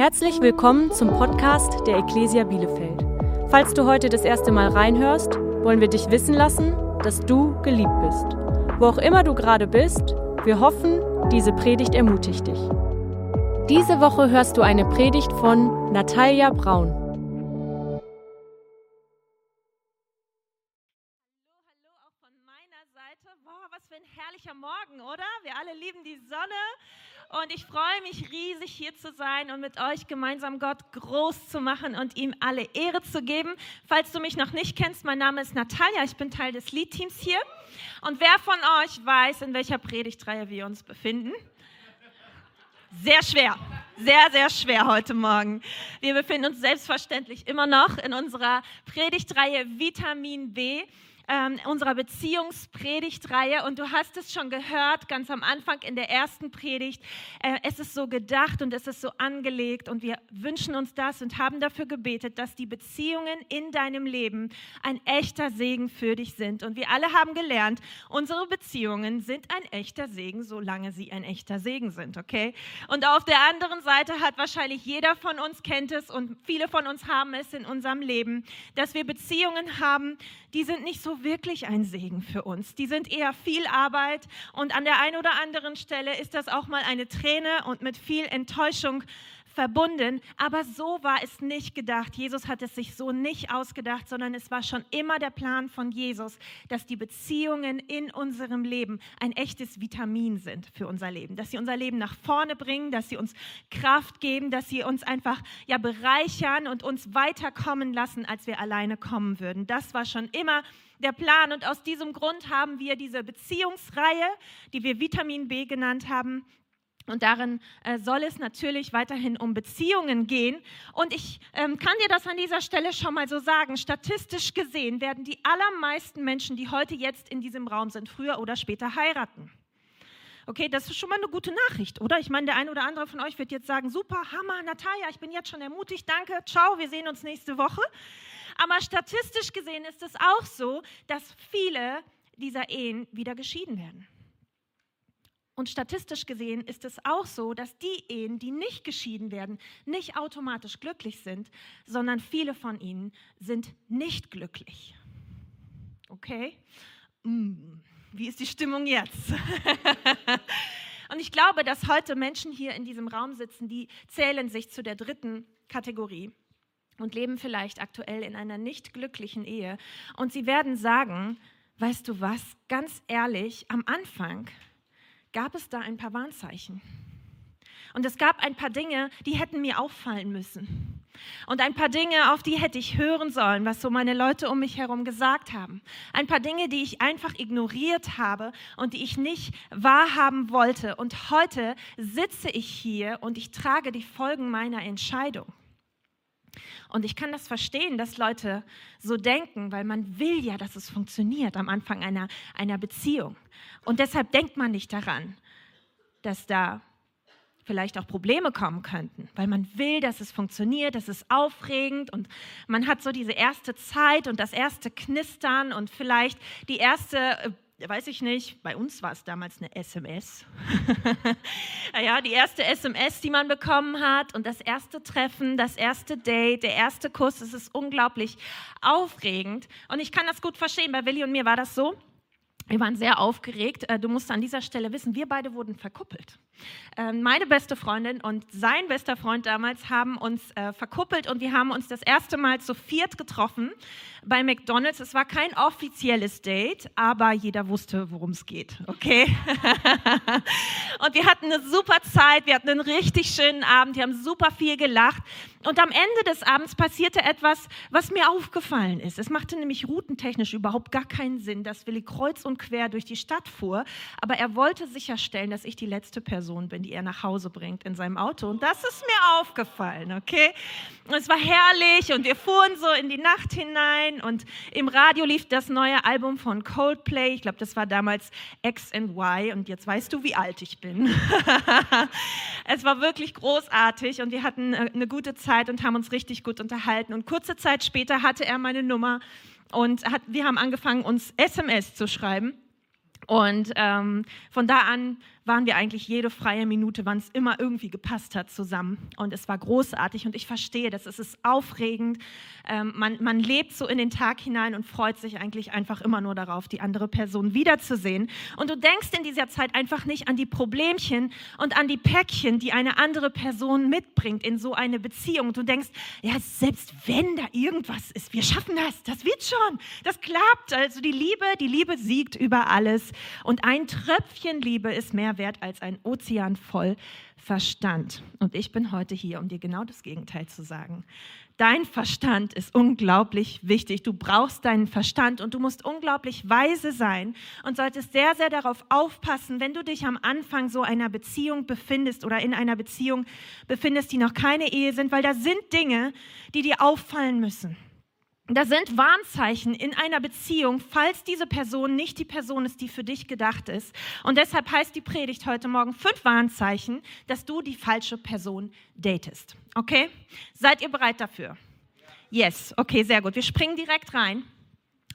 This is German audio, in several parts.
Herzlich willkommen zum Podcast der Ecclesia Bielefeld. Falls du heute das erste Mal reinhörst, wollen wir dich wissen lassen, dass du geliebt bist. Wo auch immer du gerade bist, wir hoffen, diese Predigt ermutigt dich. Diese Woche hörst du eine Predigt von Natalia Braun. Morgen, oder? Wir alle lieben die Sonne. Und ich freue mich riesig hier zu sein und mit euch gemeinsam Gott groß zu machen und ihm alle Ehre zu geben. Falls du mich noch nicht kennst, mein Name ist Natalia, ich bin Teil des Lead-Teams hier. Und wer von euch weiß, in welcher Predigtreihe wir uns befinden? Sehr schwer, sehr, sehr schwer heute Morgen. Wir befinden uns selbstverständlich immer noch in unserer Predigtreihe Vitamin B ähm, unserer Beziehungspredigtreihe. Und du hast es schon gehört, ganz am Anfang in der ersten Predigt. Äh, es ist so gedacht und es ist so angelegt. Und wir wünschen uns das und haben dafür gebetet, dass die Beziehungen in deinem Leben ein echter Segen für dich sind. Und wir alle haben gelernt, unsere Beziehungen sind ein echter Segen, solange sie ein echter Segen sind, okay? Und auf der anderen Seite hat wahrscheinlich jeder von uns kennt es und viele von uns haben es in unserem Leben, dass wir Beziehungen haben, die sind nicht so wirklich ein Segen für uns. Die sind eher viel Arbeit und an der einen oder anderen Stelle ist das auch mal eine Träne und mit viel Enttäuschung verbunden, aber so war es nicht gedacht. Jesus hat es sich so nicht ausgedacht, sondern es war schon immer der Plan von Jesus, dass die Beziehungen in unserem Leben ein echtes Vitamin sind für unser Leben, dass sie unser Leben nach vorne bringen, dass sie uns Kraft geben, dass sie uns einfach ja bereichern und uns weiterkommen lassen, als wir alleine kommen würden. Das war schon immer der Plan und aus diesem Grund haben wir diese Beziehungsreihe, die wir Vitamin B genannt haben, und darin äh, soll es natürlich weiterhin um Beziehungen gehen. Und ich ähm, kann dir das an dieser Stelle schon mal so sagen. Statistisch gesehen werden die allermeisten Menschen, die heute jetzt in diesem Raum sind, früher oder später heiraten. Okay, das ist schon mal eine gute Nachricht, oder? Ich meine, der eine oder andere von euch wird jetzt sagen, super, Hammer, Natalia, ich bin jetzt schon ermutigt, danke, ciao, wir sehen uns nächste Woche. Aber statistisch gesehen ist es auch so, dass viele dieser Ehen wieder geschieden werden. Und statistisch gesehen ist es auch so, dass die Ehen, die nicht geschieden werden, nicht automatisch glücklich sind, sondern viele von ihnen sind nicht glücklich. Okay? Mm, wie ist die Stimmung jetzt? Und ich glaube, dass heute Menschen hier in diesem Raum sitzen, die zählen sich zu der dritten Kategorie und leben vielleicht aktuell in einer nicht glücklichen Ehe. Und sie werden sagen, weißt du was, ganz ehrlich, am Anfang gab es da ein paar Warnzeichen. Und es gab ein paar Dinge, die hätten mir auffallen müssen. Und ein paar Dinge, auf die hätte ich hören sollen, was so meine Leute um mich herum gesagt haben. Ein paar Dinge, die ich einfach ignoriert habe und die ich nicht wahrhaben wollte. Und heute sitze ich hier und ich trage die Folgen meiner Entscheidung. Und ich kann das verstehen, dass Leute so denken, weil man will ja, dass es funktioniert am Anfang einer, einer Beziehung. Und deshalb denkt man nicht daran, dass da vielleicht auch Probleme kommen könnten, weil man will, dass es funktioniert, das ist aufregend und man hat so diese erste Zeit und das erste Knistern und vielleicht die erste äh, weiß ich nicht, bei uns war es damals eine SMS. ja, die erste SMS, die man bekommen hat und das erste Treffen, das erste Date, der erste Kuss, es ist unglaublich aufregend. Und ich kann das gut verstehen, bei Willi und mir war das so. Wir waren sehr aufgeregt. Äh, du musst an dieser Stelle wissen, wir beide wurden verkuppelt. Ähm, meine beste Freundin und sein bester Freund damals haben uns äh, verkuppelt und wir haben uns das erste Mal zu viert getroffen bei McDonald's. Es war kein offizielles Date, aber jeder wusste, worum es geht. Okay? und wir hatten eine super Zeit, wir hatten einen richtig schönen Abend, wir haben super viel gelacht. Und am Ende des Abends passierte etwas, was mir aufgefallen ist. Es machte nämlich routentechnisch überhaupt gar keinen Sinn, dass Willi kreuz und quer durch die Stadt fuhr, aber er wollte sicherstellen, dass ich die letzte Person bin, die er nach Hause bringt in seinem Auto. Und das ist mir aufgefallen, okay? Und es war herrlich und wir fuhren so in die Nacht hinein und im Radio lief das neue Album von Coldplay. Ich glaube, das war damals X and Y und jetzt weißt du, wie alt ich bin. es war wirklich großartig und wir hatten äh, eine gute Zeit Zeit und haben uns richtig gut unterhalten. Und kurze Zeit später hatte er meine Nummer und hat, wir haben angefangen, uns SMS zu schreiben. Und ähm, von da an waren wir eigentlich jede freie Minute, wann es immer irgendwie gepasst hat, zusammen. Und es war großartig und ich verstehe das. Es ist aufregend. Ähm, man, man lebt so in den Tag hinein und freut sich eigentlich einfach immer nur darauf, die andere Person wiederzusehen. Und du denkst in dieser Zeit einfach nicht an die Problemchen und an die Päckchen, die eine andere Person mitbringt in so eine Beziehung. Du denkst, ja, selbst wenn da irgendwas ist, wir schaffen das, das wird schon, das klappt. Also die Liebe, die Liebe siegt über alles. Und ein Tröpfchen Liebe ist mehr wert als ein Ozean voll Verstand. Und ich bin heute hier, um dir genau das Gegenteil zu sagen. Dein Verstand ist unglaublich wichtig. Du brauchst deinen Verstand und du musst unglaublich weise sein und solltest sehr, sehr darauf aufpassen, wenn du dich am Anfang so einer Beziehung befindest oder in einer Beziehung befindest, die noch keine Ehe sind, weil da sind Dinge, die dir auffallen müssen. Da sind Warnzeichen in einer Beziehung, falls diese Person nicht die Person ist, die für dich gedacht ist. Und deshalb heißt die Predigt heute Morgen fünf Warnzeichen, dass du die falsche Person datest. Okay? Seid ihr bereit dafür? Yes. Okay, sehr gut. Wir springen direkt rein.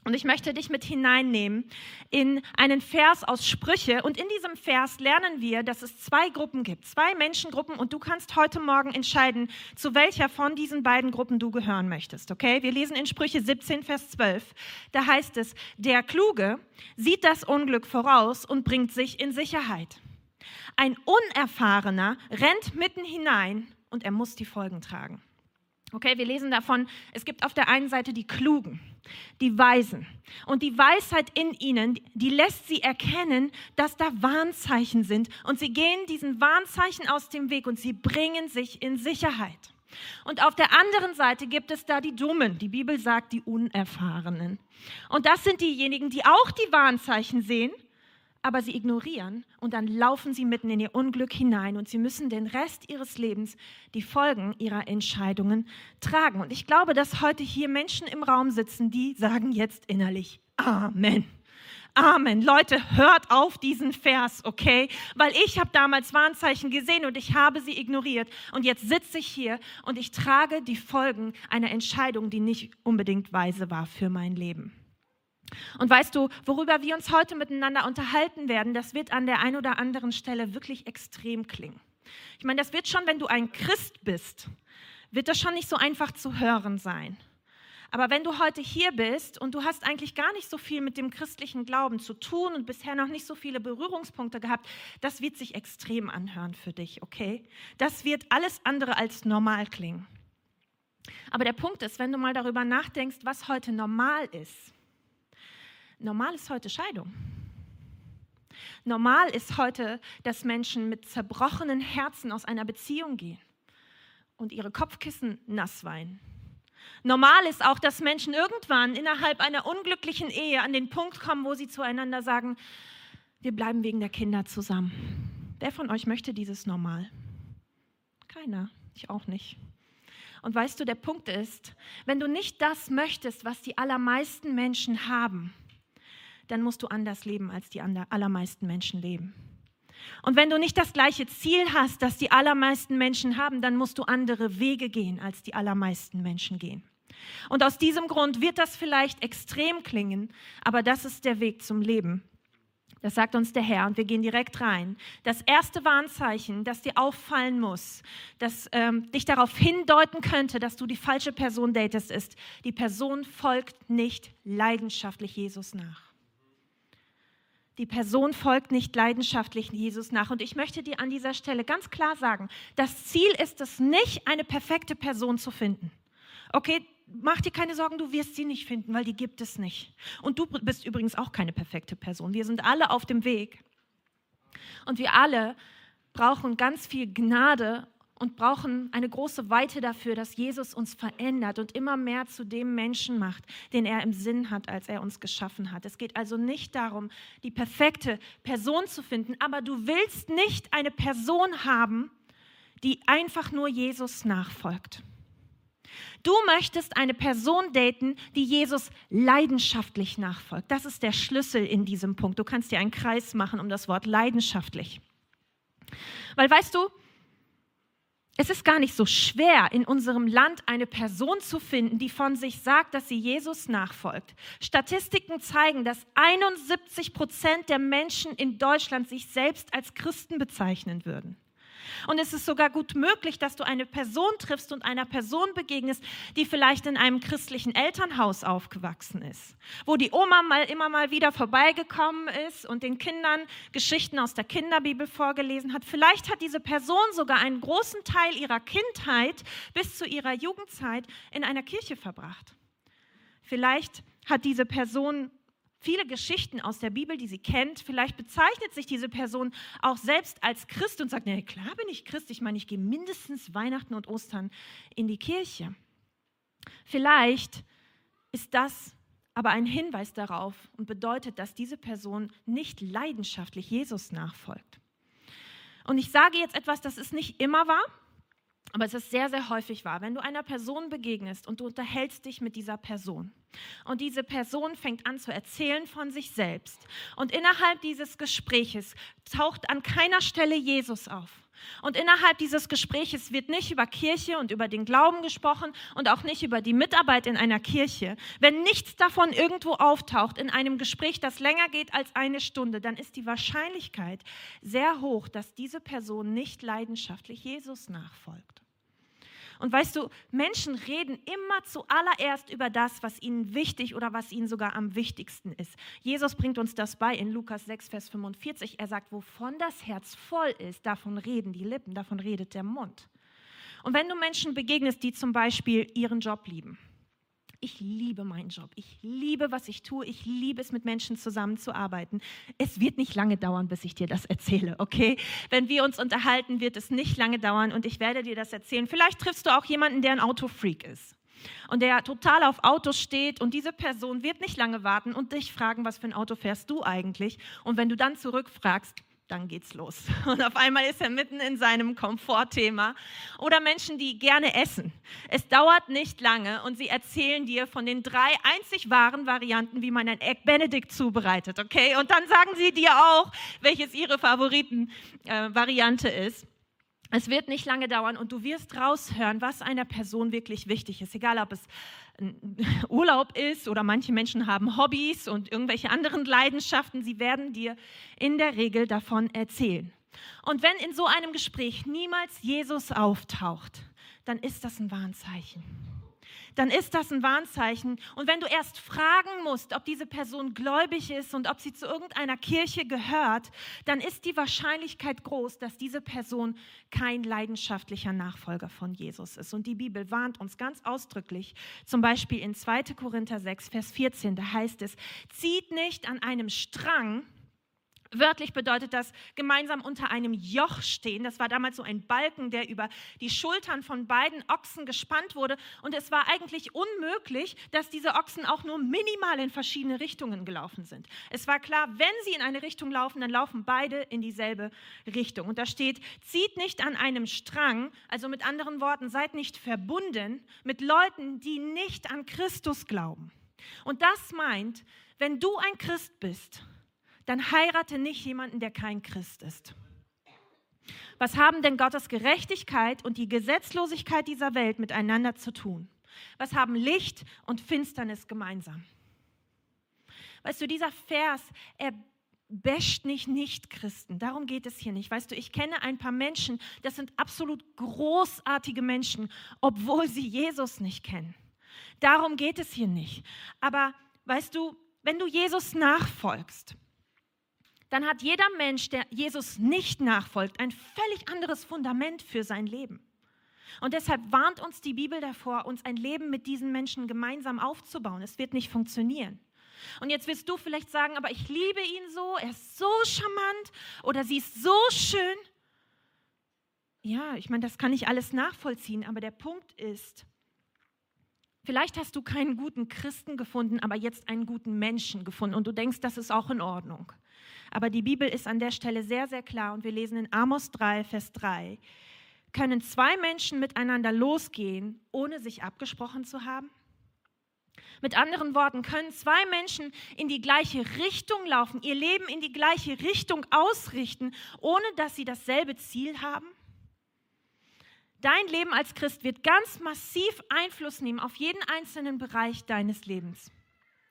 Und ich möchte dich mit hineinnehmen in einen Vers aus Sprüche. Und in diesem Vers lernen wir, dass es zwei Gruppen gibt, zwei Menschengruppen. Und du kannst heute Morgen entscheiden, zu welcher von diesen beiden Gruppen du gehören möchtest. Okay? Wir lesen in Sprüche 17, Vers 12. Da heißt es, der Kluge sieht das Unglück voraus und bringt sich in Sicherheit. Ein Unerfahrener rennt mitten hinein und er muss die Folgen tragen. Okay, wir lesen davon, es gibt auf der einen Seite die Klugen, die Weisen. Und die Weisheit in ihnen, die lässt sie erkennen, dass da Warnzeichen sind. Und sie gehen diesen Warnzeichen aus dem Weg und sie bringen sich in Sicherheit. Und auf der anderen Seite gibt es da die Dummen. Die Bibel sagt die Unerfahrenen. Und das sind diejenigen, die auch die Warnzeichen sehen aber sie ignorieren und dann laufen sie mitten in ihr Unglück hinein und sie müssen den Rest ihres Lebens die Folgen ihrer Entscheidungen tragen. Und ich glaube, dass heute hier Menschen im Raum sitzen, die sagen jetzt innerlich Amen. Amen. Leute, hört auf diesen Vers, okay? Weil ich habe damals Warnzeichen gesehen und ich habe sie ignoriert. Und jetzt sitze ich hier und ich trage die Folgen einer Entscheidung, die nicht unbedingt weise war für mein Leben. Und weißt du, worüber wir uns heute miteinander unterhalten werden, das wird an der einen oder anderen Stelle wirklich extrem klingen. Ich meine, das wird schon, wenn du ein Christ bist, wird das schon nicht so einfach zu hören sein. Aber wenn du heute hier bist und du hast eigentlich gar nicht so viel mit dem christlichen Glauben zu tun und bisher noch nicht so viele Berührungspunkte gehabt, das wird sich extrem anhören für dich, okay? Das wird alles andere als normal klingen. Aber der Punkt ist, wenn du mal darüber nachdenkst, was heute normal ist, Normal ist heute Scheidung. Normal ist heute, dass Menschen mit zerbrochenen Herzen aus einer Beziehung gehen und ihre Kopfkissen nass weinen. Normal ist auch, dass Menschen irgendwann innerhalb einer unglücklichen Ehe an den Punkt kommen, wo sie zueinander sagen, wir bleiben wegen der Kinder zusammen. Wer von euch möchte dieses Normal? Keiner, ich auch nicht. Und weißt du, der Punkt ist, wenn du nicht das möchtest, was die allermeisten Menschen haben, dann musst du anders leben, als die allermeisten Menschen leben. Und wenn du nicht das gleiche Ziel hast, das die allermeisten Menschen haben, dann musst du andere Wege gehen, als die allermeisten Menschen gehen. Und aus diesem Grund wird das vielleicht extrem klingen, aber das ist der Weg zum Leben. Das sagt uns der Herr und wir gehen direkt rein. Das erste Warnzeichen, das dir auffallen muss, das ähm, dich darauf hindeuten könnte, dass du die falsche Person datest, ist, die Person folgt nicht leidenschaftlich Jesus nach. Die Person folgt nicht leidenschaftlich Jesus nach. Und ich möchte dir an dieser Stelle ganz klar sagen, das Ziel ist es nicht, eine perfekte Person zu finden. Okay, mach dir keine Sorgen, du wirst sie nicht finden, weil die gibt es nicht. Und du bist übrigens auch keine perfekte Person. Wir sind alle auf dem Weg. Und wir alle brauchen ganz viel Gnade und brauchen eine große Weite dafür, dass Jesus uns verändert und immer mehr zu dem Menschen macht, den er im Sinn hat, als er uns geschaffen hat. Es geht also nicht darum, die perfekte Person zu finden, aber du willst nicht eine Person haben, die einfach nur Jesus nachfolgt. Du möchtest eine Person daten, die Jesus leidenschaftlich nachfolgt. Das ist der Schlüssel in diesem Punkt. Du kannst dir einen Kreis machen um das Wort leidenschaftlich. Weil weißt du, es ist gar nicht so schwer, in unserem Land eine Person zu finden, die von sich sagt, dass sie Jesus nachfolgt. Statistiken zeigen, dass 71 Prozent der Menschen in Deutschland sich selbst als Christen bezeichnen würden. Und es ist sogar gut möglich, dass du eine Person triffst und einer Person begegnest, die vielleicht in einem christlichen Elternhaus aufgewachsen ist, wo die Oma mal immer mal wieder vorbeigekommen ist und den Kindern Geschichten aus der Kinderbibel vorgelesen hat. Vielleicht hat diese Person sogar einen großen Teil ihrer Kindheit bis zu ihrer Jugendzeit in einer Kirche verbracht. Vielleicht hat diese Person viele Geschichten aus der Bibel, die sie kennt. Vielleicht bezeichnet sich diese Person auch selbst als Christ und sagt, nee, klar bin ich Christ. Ich meine, ich gehe mindestens Weihnachten und Ostern in die Kirche. Vielleicht ist das aber ein Hinweis darauf und bedeutet, dass diese Person nicht leidenschaftlich Jesus nachfolgt. Und ich sage jetzt etwas, das ist nicht immer wahr, aber es ist sehr, sehr häufig wahr. Wenn du einer Person begegnest und du unterhältst dich mit dieser Person und diese Person fängt an zu erzählen von sich selbst und innerhalb dieses Gespräches taucht an keiner Stelle Jesus auf. Und innerhalb dieses Gespräches wird nicht über Kirche und über den Glauben gesprochen und auch nicht über die Mitarbeit in einer Kirche. Wenn nichts davon irgendwo auftaucht in einem Gespräch, das länger geht als eine Stunde, dann ist die Wahrscheinlichkeit sehr hoch, dass diese Person nicht leidenschaftlich Jesus nachfolgt. Und weißt du, Menschen reden immer zuallererst über das, was ihnen wichtig oder was ihnen sogar am wichtigsten ist. Jesus bringt uns das bei in Lukas 6, Vers 45. Er sagt, wovon das Herz voll ist, davon reden die Lippen, davon redet der Mund. Und wenn du Menschen begegnest, die zum Beispiel ihren Job lieben, ich liebe meinen Job. Ich liebe, was ich tue. Ich liebe es, mit Menschen zusammenzuarbeiten. Es wird nicht lange dauern, bis ich dir das erzähle, okay? Wenn wir uns unterhalten, wird es nicht lange dauern und ich werde dir das erzählen. Vielleicht triffst du auch jemanden, der ein Autofreak ist und der total auf Autos steht und diese Person wird nicht lange warten und dich fragen, was für ein Auto fährst du eigentlich? Und wenn du dann zurückfragst, dann geht's los. Und auf einmal ist er mitten in seinem Komfortthema. Oder Menschen, die gerne essen. Es dauert nicht lange und sie erzählen dir von den drei einzig wahren Varianten, wie man ein Egg Benedict zubereitet, okay? Und dann sagen sie dir auch, welches ihre Favoritenvariante äh, ist. Es wird nicht lange dauern und du wirst raushören, was einer Person wirklich wichtig ist. Egal, ob es Urlaub ist oder manche Menschen haben Hobbys und irgendwelche anderen Leidenschaften. Sie werden dir in der Regel davon erzählen. Und wenn in so einem Gespräch niemals Jesus auftaucht, dann ist das ein Warnzeichen dann ist das ein Warnzeichen. Und wenn du erst fragen musst, ob diese Person gläubig ist und ob sie zu irgendeiner Kirche gehört, dann ist die Wahrscheinlichkeit groß, dass diese Person kein leidenschaftlicher Nachfolger von Jesus ist. Und die Bibel warnt uns ganz ausdrücklich, zum Beispiel in 2. Korinther 6, Vers 14, da heißt es, zieht nicht an einem Strang, Wörtlich bedeutet das gemeinsam unter einem Joch stehen. Das war damals so ein Balken, der über die Schultern von beiden Ochsen gespannt wurde. Und es war eigentlich unmöglich, dass diese Ochsen auch nur minimal in verschiedene Richtungen gelaufen sind. Es war klar, wenn sie in eine Richtung laufen, dann laufen beide in dieselbe Richtung. Und da steht, zieht nicht an einem Strang, also mit anderen Worten, seid nicht verbunden mit Leuten, die nicht an Christus glauben. Und das meint, wenn du ein Christ bist, dann heirate nicht jemanden, der kein Christ ist. Was haben denn Gottes Gerechtigkeit und die Gesetzlosigkeit dieser Welt miteinander zu tun? Was haben Licht und Finsternis gemeinsam? Weißt du, dieser Vers, er basht nicht Nicht-Christen. Darum geht es hier nicht. Weißt du, ich kenne ein paar Menschen, das sind absolut großartige Menschen, obwohl sie Jesus nicht kennen. Darum geht es hier nicht. Aber weißt du, wenn du Jesus nachfolgst, dann hat jeder Mensch, der Jesus nicht nachfolgt, ein völlig anderes Fundament für sein Leben. Und deshalb warnt uns die Bibel davor, uns ein Leben mit diesen Menschen gemeinsam aufzubauen. Es wird nicht funktionieren. Und jetzt wirst du vielleicht sagen, aber ich liebe ihn so, er ist so charmant oder sie ist so schön. Ja, ich meine, das kann ich alles nachvollziehen, aber der Punkt ist, vielleicht hast du keinen guten Christen gefunden, aber jetzt einen guten Menschen gefunden und du denkst, das ist auch in Ordnung. Aber die Bibel ist an der Stelle sehr, sehr klar und wir lesen in Amos 3, Vers 3. Können zwei Menschen miteinander losgehen, ohne sich abgesprochen zu haben? Mit anderen Worten, können zwei Menschen in die gleiche Richtung laufen, ihr Leben in die gleiche Richtung ausrichten, ohne dass sie dasselbe Ziel haben? Dein Leben als Christ wird ganz massiv Einfluss nehmen auf jeden einzelnen Bereich deines Lebens.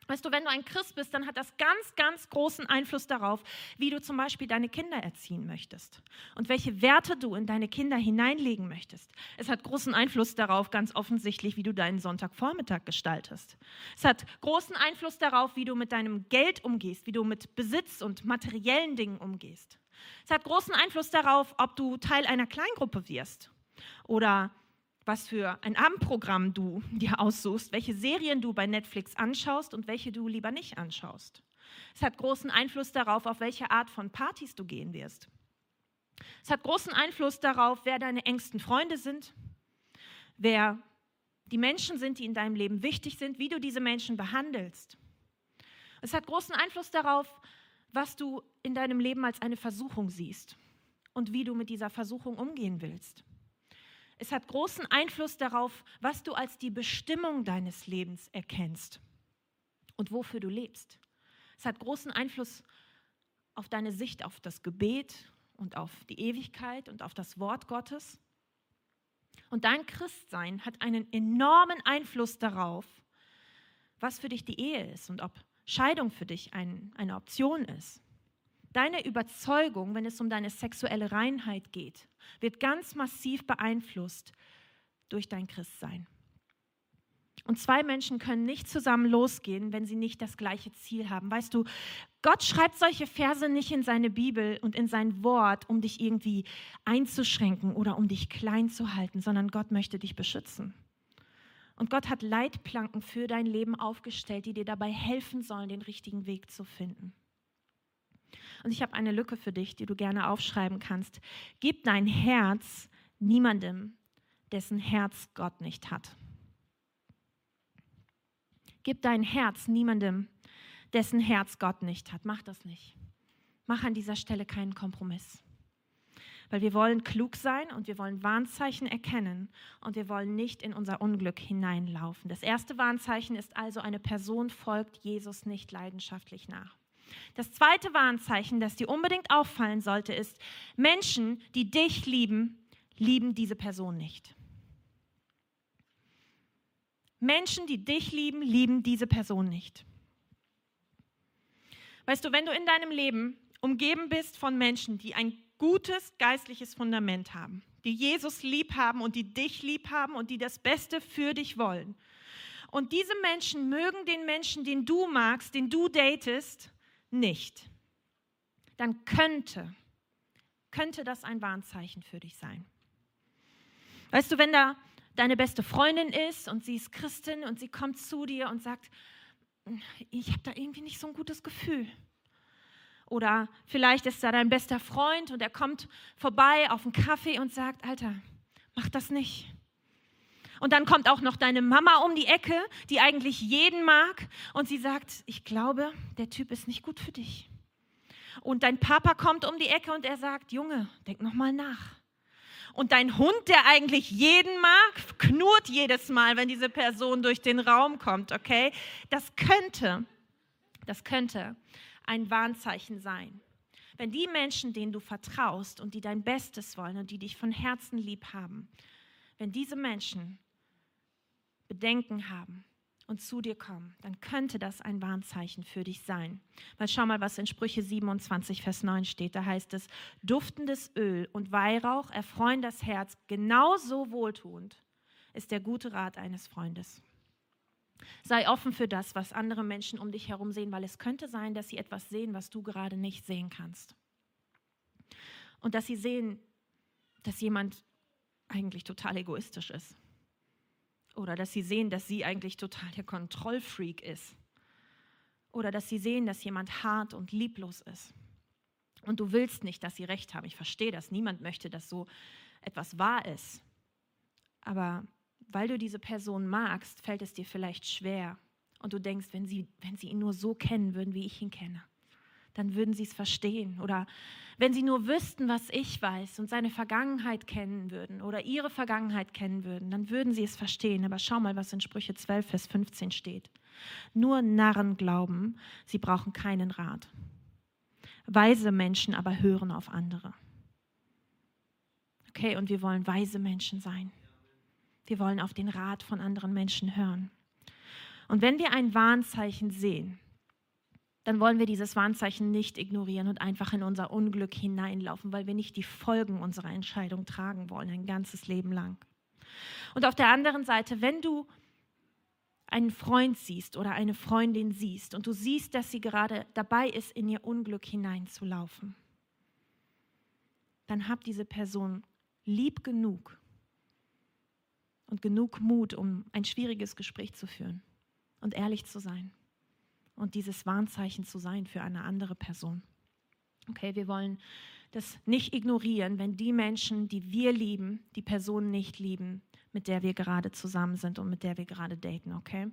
Weißt du, wenn du ein Christ bist, dann hat das ganz, ganz großen Einfluss darauf, wie du zum Beispiel deine Kinder erziehen möchtest und welche Werte du in deine Kinder hineinlegen möchtest. Es hat großen Einfluss darauf, ganz offensichtlich, wie du deinen Sonntagvormittag gestaltest. Es hat großen Einfluss darauf, wie du mit deinem Geld umgehst, wie du mit Besitz und materiellen Dingen umgehst. Es hat großen Einfluss darauf, ob du Teil einer Kleingruppe wirst oder was für ein Abendprogramm du dir aussuchst, welche Serien du bei Netflix anschaust und welche du lieber nicht anschaust. Es hat großen Einfluss darauf, auf welche Art von Partys du gehen wirst. Es hat großen Einfluss darauf, wer deine engsten Freunde sind, wer die Menschen sind, die in deinem Leben wichtig sind, wie du diese Menschen behandelst. Es hat großen Einfluss darauf, was du in deinem Leben als eine Versuchung siehst und wie du mit dieser Versuchung umgehen willst. Es hat großen Einfluss darauf, was du als die Bestimmung deines Lebens erkennst und wofür du lebst. Es hat großen Einfluss auf deine Sicht auf das Gebet und auf die Ewigkeit und auf das Wort Gottes. Und dein Christsein hat einen enormen Einfluss darauf, was für dich die Ehe ist und ob Scheidung für dich ein, eine Option ist. Deine Überzeugung, wenn es um deine sexuelle Reinheit geht, wird ganz massiv beeinflusst durch dein Christsein. Und zwei Menschen können nicht zusammen losgehen, wenn sie nicht das gleiche Ziel haben. Weißt du, Gott schreibt solche Verse nicht in seine Bibel und in sein Wort, um dich irgendwie einzuschränken oder um dich klein zu halten, sondern Gott möchte dich beschützen. Und Gott hat Leitplanken für dein Leben aufgestellt, die dir dabei helfen sollen, den richtigen Weg zu finden. Und ich habe eine Lücke für dich, die du gerne aufschreiben kannst. Gib dein Herz niemandem, dessen Herz Gott nicht hat. Gib dein Herz niemandem, dessen Herz Gott nicht hat. Mach das nicht. Mach an dieser Stelle keinen Kompromiss. Weil wir wollen klug sein und wir wollen Warnzeichen erkennen und wir wollen nicht in unser Unglück hineinlaufen. Das erste Warnzeichen ist also, eine Person folgt Jesus nicht leidenschaftlich nach. Das zweite Warnzeichen, das dir unbedingt auffallen sollte, ist, Menschen, die dich lieben, lieben diese Person nicht. Menschen, die dich lieben, lieben diese Person nicht. Weißt du, wenn du in deinem Leben umgeben bist von Menschen, die ein gutes geistliches Fundament haben, die Jesus lieb haben und die dich lieb haben und die das Beste für dich wollen. Und diese Menschen mögen den Menschen, den du magst, den du datest, nicht, dann könnte, könnte das ein Warnzeichen für dich sein. Weißt du, wenn da deine beste Freundin ist und sie ist Christin und sie kommt zu dir und sagt, ich habe da irgendwie nicht so ein gutes Gefühl. Oder vielleicht ist da dein bester Freund und er kommt vorbei auf einen Kaffee und sagt, Alter, mach das nicht. Und dann kommt auch noch deine Mama um die Ecke, die eigentlich jeden mag. Und sie sagt, ich glaube, der Typ ist nicht gut für dich. Und dein Papa kommt um die Ecke und er sagt, Junge, denk noch mal nach. Und dein Hund, der eigentlich jeden mag, knurrt jedes Mal, wenn diese Person durch den Raum kommt, okay? Das könnte, das könnte ein Warnzeichen sein. Wenn die Menschen, denen du vertraust und die dein Bestes wollen und die dich von Herzen lieb haben, wenn diese Menschen Bedenken haben und zu dir kommen, dann könnte das ein Warnzeichen für dich sein. Weil schau mal, was in Sprüche 27, Vers 9 steht. Da heißt es, duftendes Öl und Weihrauch erfreuen das Herz, genauso wohltuend ist der gute Rat eines Freundes. Sei offen für das, was andere Menschen um dich herum sehen, weil es könnte sein, dass sie etwas sehen, was du gerade nicht sehen kannst. Und dass sie sehen, dass jemand eigentlich total egoistisch ist oder dass sie sehen, dass sie eigentlich total der Kontrollfreak ist. Oder dass sie sehen, dass jemand hart und lieblos ist. Und du willst nicht, dass sie recht haben. Ich verstehe das. Niemand möchte, dass so etwas wahr ist. Aber weil du diese Person magst, fällt es dir vielleicht schwer. Und du denkst, wenn sie, wenn sie ihn nur so kennen würden, wie ich ihn kenne dann würden sie es verstehen. Oder wenn sie nur wüssten, was ich weiß und seine Vergangenheit kennen würden oder ihre Vergangenheit kennen würden, dann würden sie es verstehen. Aber schau mal, was in Sprüche 12, Vers 15 steht. Nur Narren glauben, sie brauchen keinen Rat. Weise Menschen aber hören auf andere. Okay, und wir wollen weise Menschen sein. Wir wollen auf den Rat von anderen Menschen hören. Und wenn wir ein Warnzeichen sehen, dann wollen wir dieses Warnzeichen nicht ignorieren und einfach in unser Unglück hineinlaufen, weil wir nicht die Folgen unserer Entscheidung tragen wollen, ein ganzes Leben lang. Und auf der anderen Seite, wenn du einen Freund siehst oder eine Freundin siehst und du siehst, dass sie gerade dabei ist, in ihr Unglück hineinzulaufen, dann hab diese Person lieb genug und genug Mut, um ein schwieriges Gespräch zu führen und ehrlich zu sein und dieses Warnzeichen zu sein für eine andere Person. Okay, wir wollen das nicht ignorieren, wenn die Menschen, die wir lieben, die Person nicht lieben, mit der wir gerade zusammen sind und mit der wir gerade daten, okay?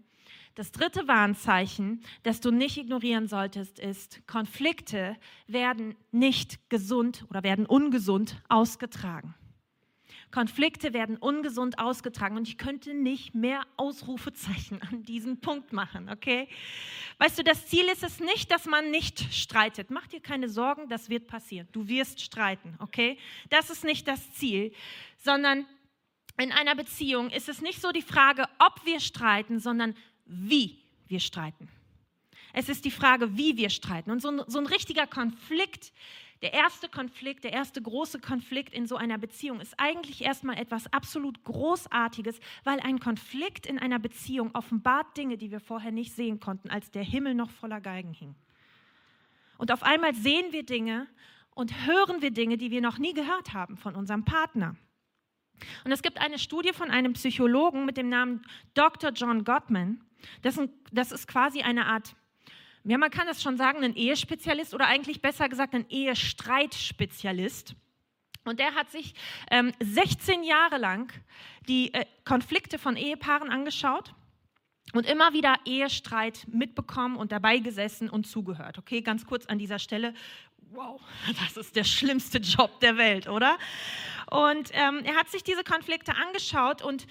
Das dritte Warnzeichen, das du nicht ignorieren solltest, ist, Konflikte werden nicht gesund oder werden ungesund ausgetragen. Konflikte werden ungesund ausgetragen und ich könnte nicht mehr Ausrufezeichen an diesem Punkt machen, okay? Weißt du, das Ziel ist es nicht, dass man nicht streitet. Mach dir keine Sorgen, das wird passieren. Du wirst streiten, okay? Das ist nicht das Ziel, sondern in einer Beziehung ist es nicht so die Frage, ob wir streiten, sondern wie wir streiten. Es ist die Frage, wie wir streiten. Und so ein, so ein richtiger Konflikt der erste Konflikt, der erste große Konflikt in so einer Beziehung ist eigentlich erstmal etwas absolut Großartiges, weil ein Konflikt in einer Beziehung offenbart Dinge, die wir vorher nicht sehen konnten, als der Himmel noch voller Geigen hing. Und auf einmal sehen wir Dinge und hören wir Dinge, die wir noch nie gehört haben von unserem Partner. Und es gibt eine Studie von einem Psychologen mit dem Namen Dr. John Gottman. Das ist, quasi eine Art ja, man kann das schon sagen, ein Ehespezialist oder eigentlich besser gesagt ein Ehestreitspezialist. Und der hat sich ähm, 16 Jahre lang die äh, Konflikte von Ehepaaren angeschaut und immer wieder Ehestreit mitbekommen und dabei gesessen und zugehört. Okay, ganz kurz an dieser Stelle. Wow, das ist der schlimmste Job der Welt, oder? Und ähm, er hat sich diese Konflikte angeschaut und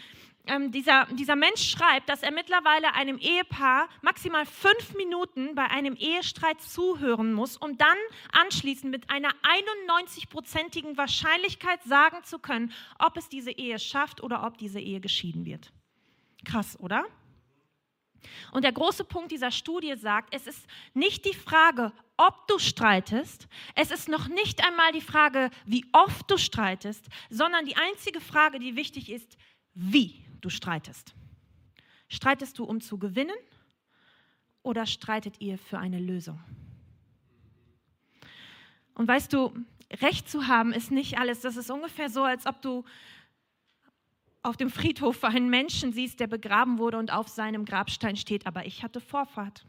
ähm, dieser, dieser Mensch schreibt, dass er mittlerweile einem Ehepaar maximal fünf Minuten bei einem Ehestreit zuhören muss, um dann anschließend mit einer 91-prozentigen Wahrscheinlichkeit sagen zu können, ob es diese Ehe schafft oder ob diese Ehe geschieden wird. Krass, oder? Und der große Punkt dieser Studie sagt, es ist nicht die Frage, ob du streitest, es ist noch nicht einmal die Frage, wie oft du streitest, sondern die einzige Frage, die wichtig ist, wie du streitest. Streitest du, um zu gewinnen oder streitet ihr für eine Lösung? Und weißt du, Recht zu haben ist nicht alles. Das ist ungefähr so, als ob du auf dem Friedhof einen Menschen siehst, der begraben wurde und auf seinem Grabstein steht, aber ich hatte Vorfahrt.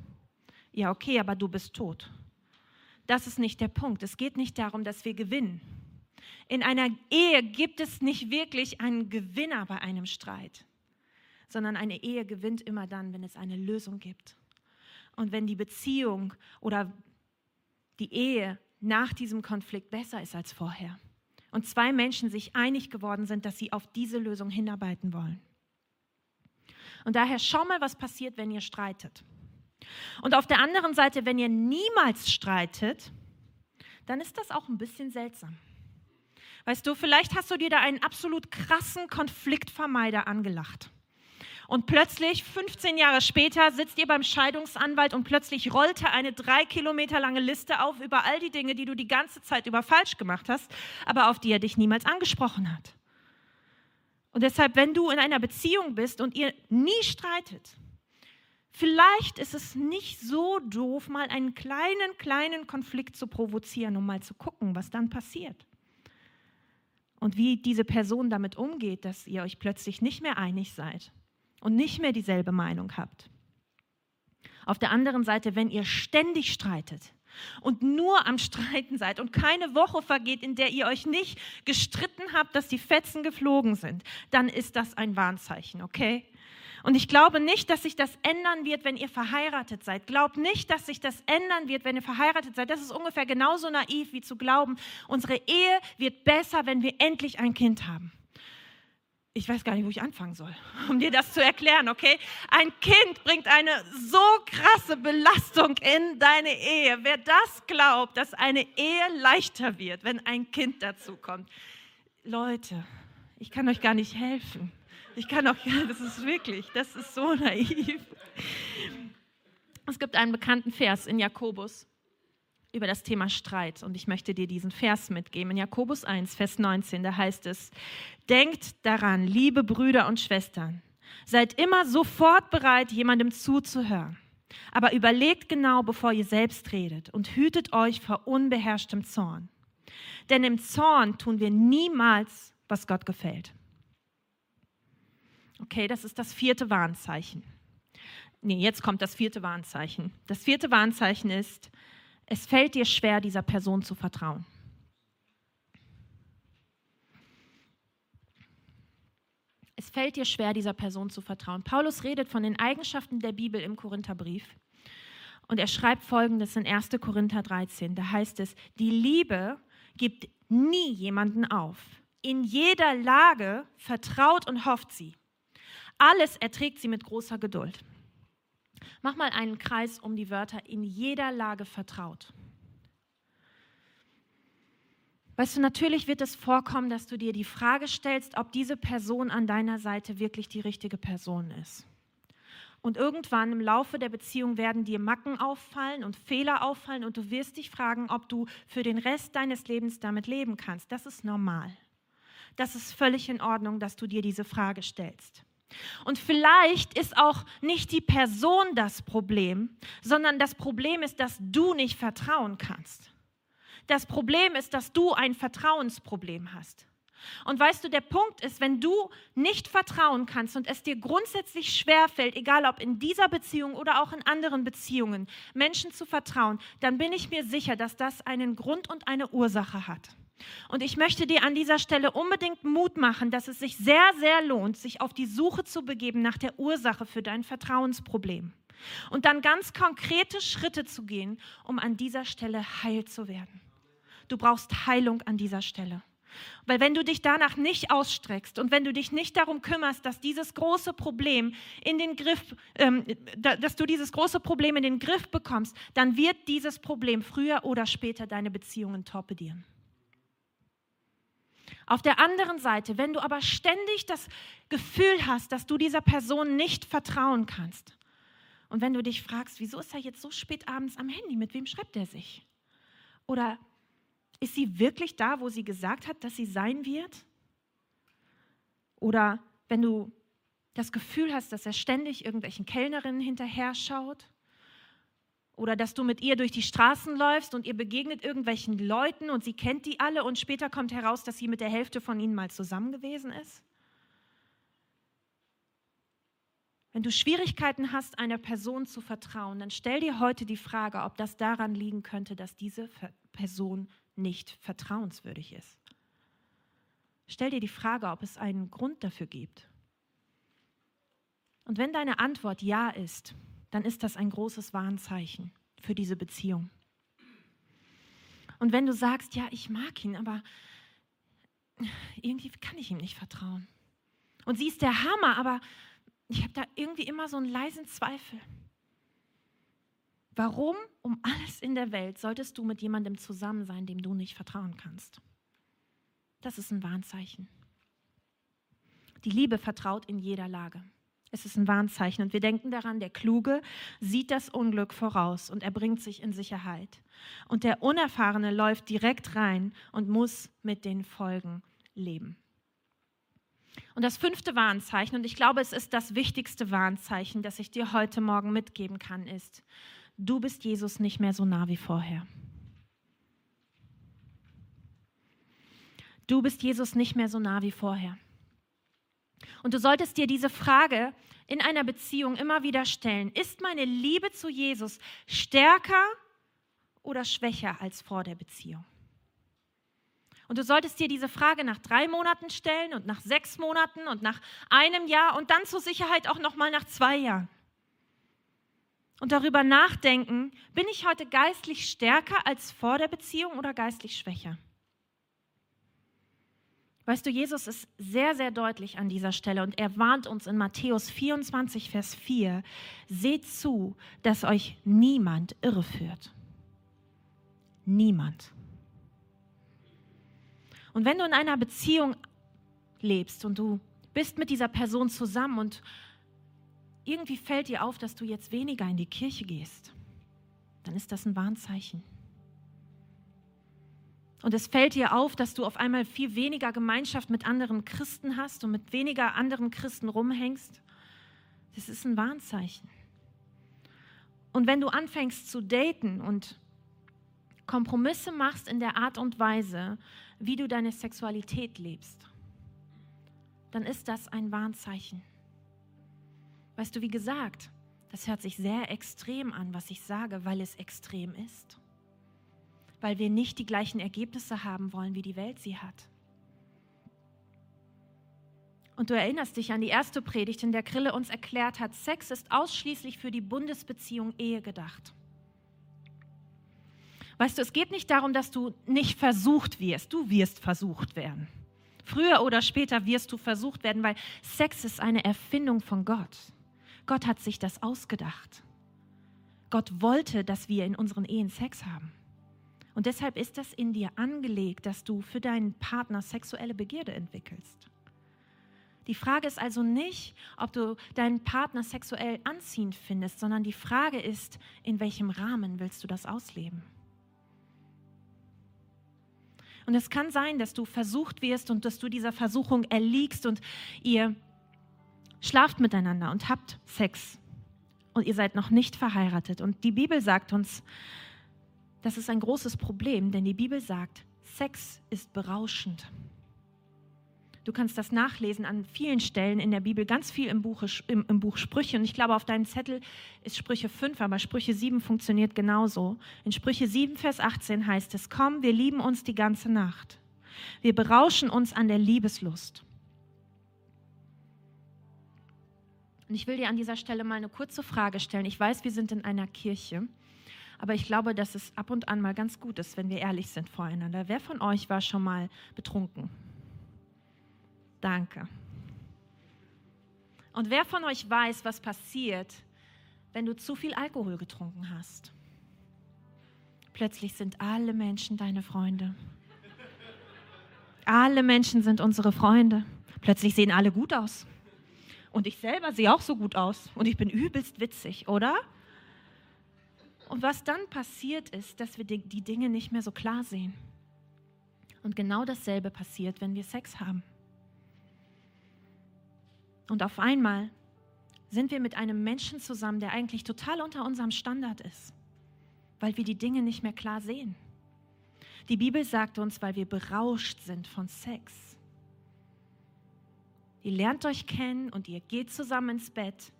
Ja, okay, aber du bist tot. Das ist nicht der Punkt. Es geht nicht darum, dass wir gewinnen. In einer Ehe gibt es nicht wirklich einen Gewinner bei einem Streit sondern eine Ehe gewinnt immer dann, wenn es eine Lösung gibt. Und wenn die Beziehung oder die Ehe nach diesem Konflikt besser ist als vorher. Und zwei Menschen sich einig geworden sind, dass sie auf diese Lösung hinarbeiten wollen. Und daher schau mal, was passiert, wenn ihr streitet. Und auf der anderen Seite, wenn ihr niemals streitet, dann ist das auch ein bisschen seltsam. Weißt du, vielleicht hast du dir da einen absolut krassen Konfliktvermeider angelacht. Und plötzlich, 15 Jahre später, sitzt ihr beim Scheidungsanwalt und plötzlich rollt er eine drei Kilometer lange Liste auf über all die Dinge, die du die ganze Zeit über falsch gemacht hast, aber auf die er dich niemals angesprochen hat. Und deshalb, wenn du in einer Beziehung bist und ihr nie streitet, vielleicht ist es nicht so doof, mal einen kleinen, kleinen Konflikt zu provozieren, um mal zu gucken, was dann passiert. Und wie diese Person damit umgeht, dass ihr euch plötzlich nicht mehr einig seid und nicht mehr dieselbe Meinung habt. Auf der anderen Seite, wenn ihr ständig streitet und nur am Streiten seid und keine Woche vergeht, in der ihr euch nicht gestritten habt, dass die Fetzen geflogen sind, dann ist das ein Warnzeichen, okay? Und ich glaube nicht, dass sich das ändern wird, wenn ihr verheiratet seid. Glaubt nicht, dass sich das ändern wird, wenn ihr verheiratet seid. Das ist ungefähr genauso naiv wie zu glauben, unsere Ehe wird besser, wenn wir endlich ein Kind haben ich weiß gar nicht, wo ich anfangen soll, um dir das zu erklären, okay? Ein Kind bringt eine so krasse Belastung in deine Ehe. Wer das glaubt, dass eine Ehe leichter wird, wenn ein Kind dazu kommt, Leute, ich kann euch gar nicht helfen. Ich kann auch, ja, das ist wirklich, das ist so naiv. Es gibt einen bekannten Vers in Jakobus über das Thema Streit und ich möchte dir diesen Vers mitgeben. In Jakobus 1, Vers 19, da heißt es, denkt daran, liebe Brüder und Schwestern, seid immer sofort bereit, jemandem zuzuhören. Aber überlegt genau, bevor ihr selbst redet und hütet euch vor unbeherrschtem Zorn. Denn im Zorn tun wir niemals, was Gott gefällt. Okay, das ist das vierte Warnzeichen. Nee, jetzt kommt das vierte Warnzeichen. Das vierte Warnzeichen ist, es fällt dir schwer, dieser Person zu vertrauen. Es fällt dir schwer, dieser Person zu vertrauen. Paulus redet von den Eigenschaften der Bibel im Korintherbrief. Und er schreibt folgendes in 1. Korinther 13. Da heißt es, die Liebe gibt nie jemanden auf. In jeder Lage vertraut und hofft sie. Alles erträgt sie mit großer Geduld. Mach mal einen Kreis um die Wörter in jeder Lage vertraut. Weißt du, natürlich wird es vorkommen, dass du dir die Frage stellst, ob diese Person an deiner Seite wirklich die richtige Person ist. Und irgendwann im Laufe der Beziehung werden dir Macken auffallen und Fehler auffallen und du wirst dich fragen, ob du für den Rest deines Lebens damit leben kannst. Das ist normal. Das ist völlig in Ordnung, dass du dir diese Frage stellst. Und vielleicht ist auch nicht die Person das Problem, sondern das Problem ist, dass du nicht vertrauen kannst. Das Problem ist, dass du ein Vertrauensproblem hast. Und weißt du, der Punkt ist, wenn du nicht vertrauen kannst und es dir grundsätzlich schwerfällt, egal ob in dieser Beziehung oder auch in anderen Beziehungen, Menschen zu vertrauen, dann bin ich mir sicher, dass das einen Grund und eine Ursache hat. Und ich möchte dir an dieser Stelle unbedingt Mut machen, dass es sich sehr, sehr lohnt, sich auf die Suche zu begeben nach der Ursache für dein Vertrauensproblem. Und dann ganz konkrete Schritte zu gehen, um an dieser Stelle heil zu werden. Du brauchst Heilung an dieser Stelle. Weil wenn du dich danach nicht ausstreckst und wenn du dich nicht darum kümmerst, dass dieses große Problem in den Griff, ähm, dass du dieses große Problem in den Griff bekommst, dann wird dieses Problem früher oder später deine Beziehungen torpedieren. Auf der anderen Seite, wenn du aber ständig das Gefühl hast, dass du dieser Person nicht vertrauen kannst und wenn du dich fragst, wieso ist er jetzt so spät abends am Handy, mit wem schreibt er sich? Oder ist sie wirklich da, wo sie gesagt hat, dass sie sein wird? Oder wenn du das Gefühl hast, dass er ständig irgendwelchen Kellnerinnen hinterher schaut? Oder dass du mit ihr durch die Straßen läufst und ihr begegnet irgendwelchen Leuten und sie kennt die alle und später kommt heraus, dass sie mit der Hälfte von ihnen mal zusammen gewesen ist? Wenn du Schwierigkeiten hast, einer Person zu vertrauen, dann stell dir heute die Frage, ob das daran liegen könnte, dass diese Person nicht vertrauenswürdig ist. Stell dir die Frage, ob es einen Grund dafür gibt. Und wenn deine Antwort ja ist, dann ist das ein großes Warnzeichen für diese Beziehung. Und wenn du sagst, ja, ich mag ihn, aber irgendwie kann ich ihm nicht vertrauen. Und sie ist der Hammer, aber ich habe da irgendwie immer so einen leisen Zweifel. Warum um alles in der Welt solltest du mit jemandem zusammen sein, dem du nicht vertrauen kannst? Das ist ein Warnzeichen. Die Liebe vertraut in jeder Lage. Es ist ein Warnzeichen und wir denken daran, der Kluge sieht das Unglück voraus und er bringt sich in Sicherheit. Und der Unerfahrene läuft direkt rein und muss mit den Folgen leben. Und das fünfte Warnzeichen, und ich glaube, es ist das wichtigste Warnzeichen, das ich dir heute Morgen mitgeben kann, ist, du bist Jesus nicht mehr so nah wie vorher. Du bist Jesus nicht mehr so nah wie vorher. Und du solltest dir diese Frage in einer Beziehung immer wieder stellen. Ist meine Liebe zu Jesus stärker oder schwächer als vor der Beziehung? Und du solltest dir diese Frage nach drei Monaten stellen und nach sechs Monaten und nach einem Jahr und dann zur Sicherheit auch noch mal nach zwei Jahren und darüber nachdenken, bin ich heute geistlich stärker als vor der Beziehung oder geistlich schwächer? Weißt du, Jesus ist sehr, sehr deutlich an dieser Stelle und er warnt uns in Matthäus 24, Vers 4, seht zu, dass euch niemand irreführt. Niemand. Und wenn du in einer Beziehung lebst und du bist mit dieser Person zusammen und irgendwie fällt dir auf, dass du jetzt weniger in die Kirche gehst, dann ist das ein Warnzeichen. Und es fällt dir auf, dass du auf einmal viel weniger Gemeinschaft mit anderen Christen hast und mit weniger anderen Christen rumhängst. Das ist ein Warnzeichen. Und wenn du anfängst zu daten und Kompromisse machst in der Art und Weise, wie du deine Sexualität lebst, dann ist das ein Warnzeichen. Weißt du, wie gesagt, das hört sich sehr extrem an, was ich sage, weil es extrem ist weil wir nicht die gleichen Ergebnisse haben wollen, wie die Welt sie hat. Und du erinnerst dich an die erste Predigt, in der Krille uns erklärt hat, Sex ist ausschließlich für die Bundesbeziehung Ehe gedacht. Weißt du, es geht nicht darum, dass du nicht versucht wirst. Du wirst versucht werden. Früher oder später wirst du versucht werden, weil Sex ist eine Erfindung von Gott. Gott hat sich das ausgedacht. Gott wollte, dass wir in unseren Ehen Sex haben. Und deshalb ist das in dir angelegt, dass du für deinen Partner sexuelle Begierde entwickelst. Die Frage ist also nicht, ob du deinen Partner sexuell anziehend findest, sondern die Frage ist, in welchem Rahmen willst du das ausleben? Und es kann sein, dass du versucht wirst und dass du dieser Versuchung erliegst und ihr schlaft miteinander und habt Sex und ihr seid noch nicht verheiratet. Und die Bibel sagt uns, das ist ein großes Problem, denn die Bibel sagt, Sex ist berauschend. Du kannst das nachlesen an vielen Stellen in der Bibel, ganz viel im Buch, im, im, Buch Sprüche. Und ich glaube, auf deinem Zettel ist Sprüche 5, aber Sprüche 7 funktioniert genauso. In Sprüche 7, Vers 18 heißt es, komm, wir lieben uns die ganze Nacht. Wir berauschen uns an der Liebeslust. Und ich will dir an dieser Stelle mal eine kurze Frage stellen. Ich weiß, wir sind in einer Kirche. Aber ich glaube, dass es ab und an mal ganz gut ist, wenn wir ehrlich sind voreinander. Wer von euch war schon mal betrunken? Danke. Und wer von euch weiß, was passiert, wenn du zu viel Alkohol getrunken hast? Plötzlich sind alle Menschen deine Freunde. Alle Menschen sind unsere Freunde. Plötzlich sehen alle gut aus. Und ich selber sehe auch so gut aus. Und ich bin übelst witzig, oder? Und was dann passiert ist, dass wir die Dinge nicht mehr so klar sehen. Und genau dasselbe passiert, wenn wir Sex haben. Und auf einmal sind wir mit einem Menschen zusammen, der eigentlich total unter unserem Standard ist, weil wir die Dinge nicht mehr klar sehen. Die Bibel sagt uns, weil wir berauscht sind von Sex. Ihr lernt euch kennen und ihr geht zusammen ins Bett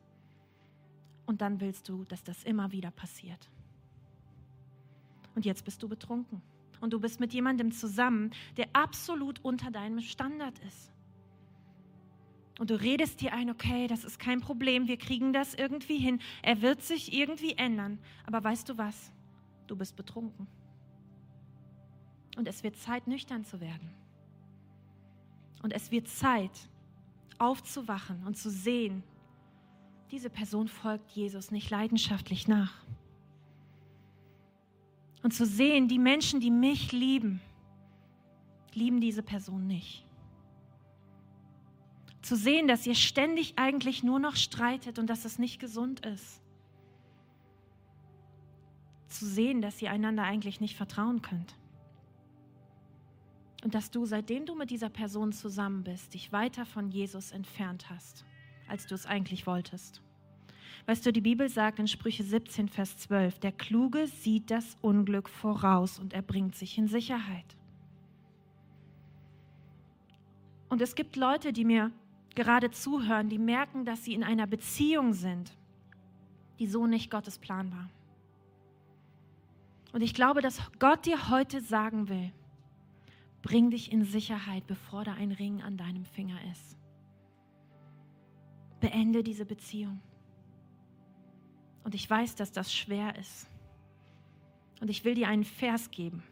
und dann willst du, dass das immer wieder passiert und jetzt bist du betrunken. Und du bist mit jemandem zusammen, der absolut unter deinem Standard ist. Und du redest dir ein, okay, das ist kein Problem, wir kriegen das irgendwie hin. Er wird sich irgendwie ändern. Aber weißt du was? Du bist betrunken. Und es wird Zeit, nüchtern zu werden. Und es wird Zeit, aufzuwachen und zu sehen, diese Person folgt Jesus nicht leidenschaftlich nach und zu sehen, die Menschen, die mich lieben, lieben diese Person nicht. Zu sehen, dass ihr ständig eigentlich nur noch streitet und dass es nicht gesund ist. Zu sehen, dass ihr einander eigentlich nicht vertrauen könnt. Und dass du, seitdem du mit dieser Person zusammen bist, dich weiter von Jesus entfernt hast, als du es eigentlich wolltest. Weißt du, die Bibel sagt in Sprüche 17, Vers 12, der Kluge sieht das Unglück voraus und er bringt sich in Sicherheit. Und es gibt Leute, die mir gerade zuhören, die merken, dass sie in einer Beziehung sind, die so nicht Gottes Plan war. Und ich glaube, dass Gott dir heute sagen will, bring dich in Sicherheit, bevor da ein Ring an deinem Finger ist. Beende diese Beziehung. Und ich weiß, dass das schwer ist. Und ich will dir einen Vers geben.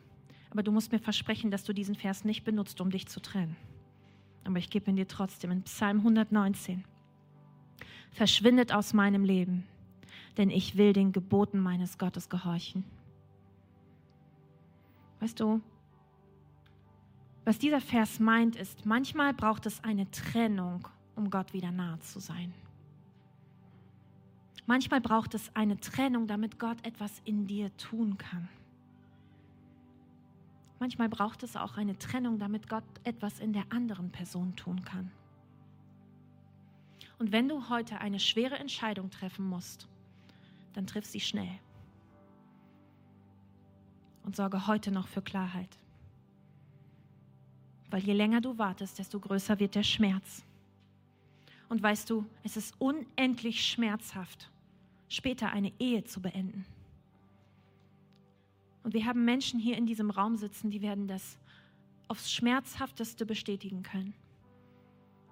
Aber du musst mir versprechen, dass du diesen Vers nicht benutzt, um dich zu trennen. Aber ich gebe ihn dir trotzdem in Psalm 119. Verschwindet aus meinem Leben, denn ich will den Geboten meines Gottes gehorchen. Weißt du, Was dieser Vers meint, ist, manchmal braucht es eine Trennung, um Gott wieder nahe zu sein. Manchmal braucht es eine Trennung, damit Gott etwas in dir tun kann. Manchmal braucht es auch eine Trennung, damit Gott etwas in der anderen Person tun kann. Und wenn du heute eine schwere Entscheidung treffen musst, dann triff sie schnell. Und sorge heute noch für Klarheit. Weil je länger du wartest, desto größer wird der Schmerz. Und weißt du, es ist unendlich schmerzhaft, später eine Ehe zu beenden. Und wir haben Menschen hier in diesem Raum sitzen, die werden das aufs Schmerzhafteste bestätigen können.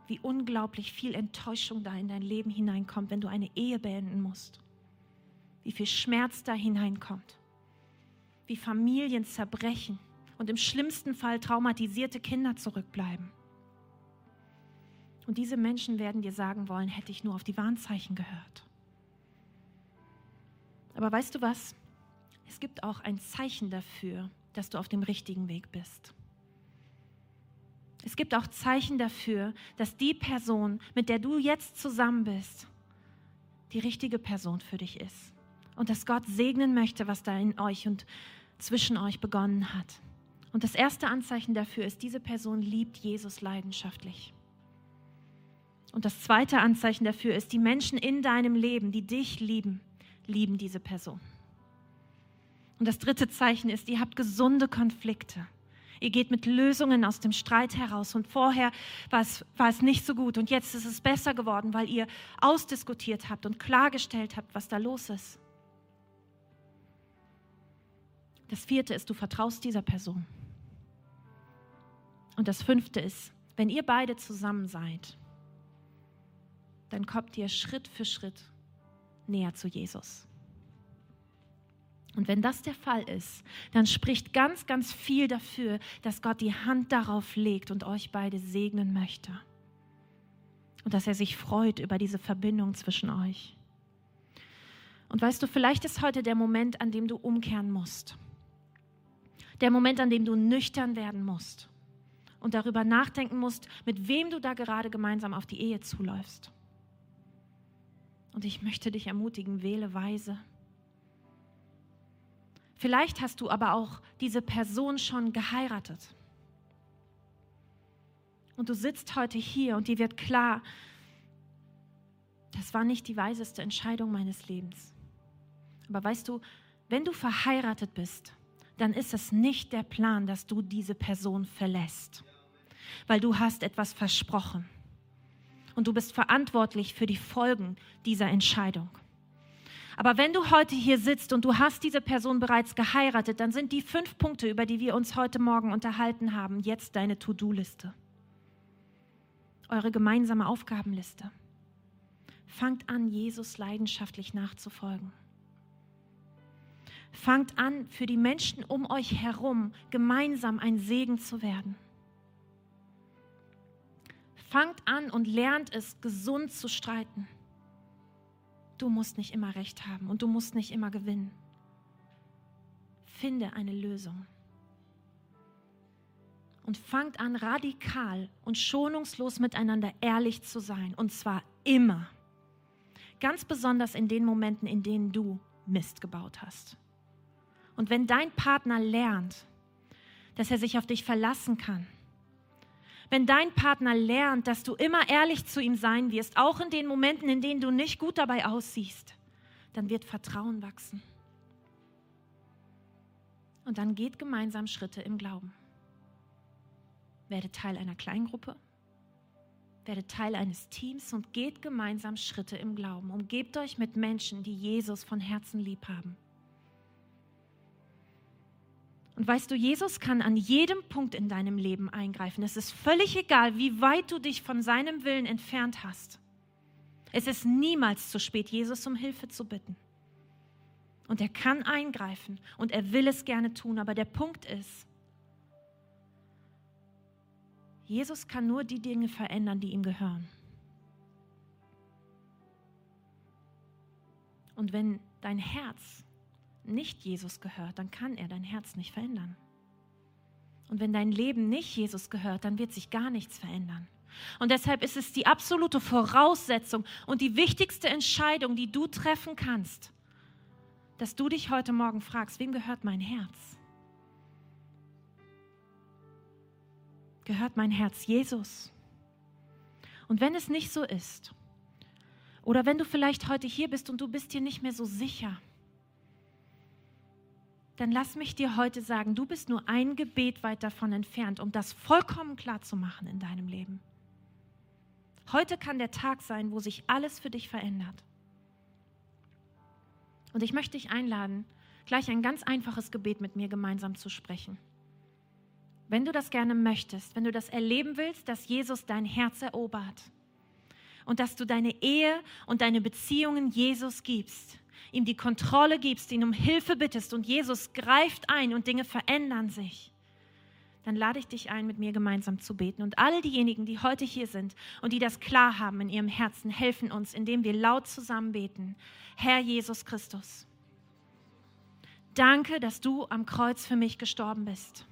Wie unglaublich viel Enttäuschung da in dein Leben hineinkommt, wenn du eine Ehe beenden musst. Wie viel Schmerz da hineinkommt. Wie Familien zerbrechen und im schlimmsten Fall traumatisierte Kinder zurückbleiben. Und diese Menschen werden dir sagen wollen, hätte ich nur auf die Warnzeichen gehört. Aber weißt du was? Es gibt auch ein Zeichen dafür, dass du auf dem richtigen Weg bist. Es gibt auch Zeichen dafür, dass die Person, mit der du jetzt zusammen bist, die richtige Person für dich ist. Und dass Gott segnen möchte, was da in euch und zwischen euch begonnen hat. Und das erste Anzeichen dafür ist, diese Person liebt Jesus leidenschaftlich. Und das zweite Anzeichen dafür ist, die Menschen in deinem Leben, die dich lieben, lieben diese Person. Und das dritte Zeichen ist, ihr habt gesunde Konflikte. Ihr geht mit Lösungen aus dem Streit heraus. Und vorher war es, war es nicht so gut. Und jetzt ist es besser geworden, weil ihr ausdiskutiert habt und klargestellt habt, was da los ist. Das vierte ist, du vertraust dieser Person. Und das fünfte ist, wenn ihr beide zusammen seid, dann kommt ihr Schritt für Schritt näher zu Jesus. Und wenn das der Fall ist, dann spricht ganz, ganz viel dafür, dass Gott die Hand darauf legt und euch beide segnen möchte. Und dass er sich freut über diese Verbindung zwischen euch. Und weißt du, vielleicht ist heute der Moment, an dem du umkehren musst. Der Moment, an dem du nüchtern werden musst und darüber nachdenken musst, mit wem du da gerade gemeinsam auf die Ehe zuläufst. Und ich möchte dich ermutigen, wähle weise. Vielleicht hast du aber auch diese Person schon geheiratet. Und du sitzt heute hier und dir wird klar, das war nicht die weiseste Entscheidung meines Lebens. Aber weißt du, wenn du verheiratet bist, dann ist es nicht der Plan, dass du diese Person verlässt, weil du hast etwas versprochen und du bist verantwortlich für die Folgen dieser Entscheidung. Aber wenn du heute hier sitzt und du hast diese Person bereits geheiratet, dann sind die fünf Punkte, über die wir uns heute Morgen unterhalten haben, jetzt deine To-Do-Liste. Eure gemeinsame Aufgabenliste. Fangt an, Jesus leidenschaftlich nachzufolgen. Fangt an, für die Menschen um euch herum gemeinsam ein Segen zu werden. Fangt an und lernt es, gesund zu streiten. Du musst nicht immer recht haben und du musst nicht immer gewinnen. Finde eine Lösung. Und fangt an, radikal und schonungslos miteinander ehrlich zu sein. Und zwar immer. Ganz besonders in den Momenten, in denen du Mist gebaut hast. Und wenn dein Partner lernt, dass er sich auf dich verlassen kann, wenn dein Partner lernt, dass du immer ehrlich zu ihm sein wirst, auch in den Momenten, in denen du nicht gut dabei aussiehst, dann wird Vertrauen wachsen. Und dann geht gemeinsam Schritte im Glauben. Werde Teil einer Kleingruppe, werde Teil eines Teams und geht gemeinsam Schritte im Glauben. Umgebt euch mit Menschen, die Jesus von Herzen lieb haben. Und weißt du, Jesus kann an jedem Punkt in deinem Leben eingreifen. Es ist völlig egal, wie weit du dich von seinem Willen entfernt hast. Es ist niemals zu spät, Jesus um Hilfe zu bitten. Und er kann eingreifen und er will es gerne tun. Aber der Punkt ist, Jesus kann nur die Dinge verändern, die ihm gehören. Und wenn dein Herz nicht Jesus gehört, dann kann er dein Herz nicht verändern. Und wenn dein Leben nicht Jesus gehört, dann wird sich gar nichts verändern. Und deshalb ist es die absolute Voraussetzung und die wichtigste Entscheidung, die du treffen kannst, dass du dich heute Morgen fragst, wem gehört mein Herz? Gehört mein Herz Jesus? Und wenn es nicht so ist, oder wenn du vielleicht heute hier bist und du bist dir nicht mehr so sicher, dann lass mich dir heute sagen, du bist nur ein Gebet weit davon entfernt, um das vollkommen klar zu machen in deinem Leben. Heute kann der Tag sein, wo sich alles für dich verändert. Und ich möchte dich einladen, gleich ein ganz einfaches Gebet mit mir gemeinsam zu sprechen. Wenn du das gerne möchtest, wenn du das erleben willst, dass Jesus dein Herz erobert und dass du deine Ehe und deine Beziehungen Jesus gibst, ihm die Kontrolle gibst, ihn um Hilfe bittest und Jesus greift ein und Dinge verändern sich, dann lade ich dich ein, mit mir gemeinsam zu beten. Und alle diejenigen, die heute hier sind und die das klar haben in ihrem Herzen, helfen uns, indem wir laut zusammen beten. Herr Jesus Christus, danke, dass du am Kreuz für mich gestorben bist.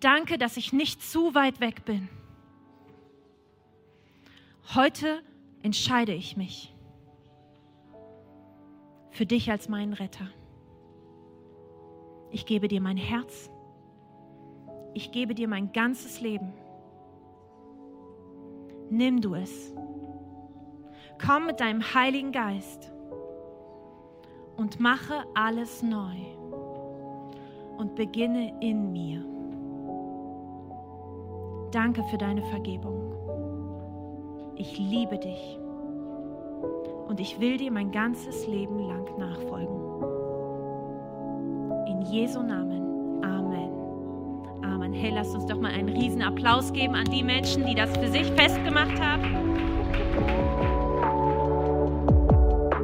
Danke, dass ich nicht zu weit weg bin. Heute entscheide ich mich für dich als meinen Retter. Ich gebe dir mein Herz. Ich gebe dir mein ganzes Leben. Nimm du es. Komm mit deinem Heiligen Geist und mache alles neu und beginne in mir. Danke für deine Vergebung. Ich liebe dich und ich will dir mein ganzes Leben lang nachfolgen. In Jesu Namen. Amen. Amen. Hey, lasst uns doch mal einen riesen Applaus geben an die Menschen, die das für sich festgemacht haben.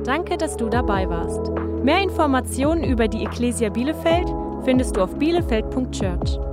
Danke, dass du dabei warst. Mehr Informationen über die Ecclesia Bielefeld findest du auf bielefeld.church.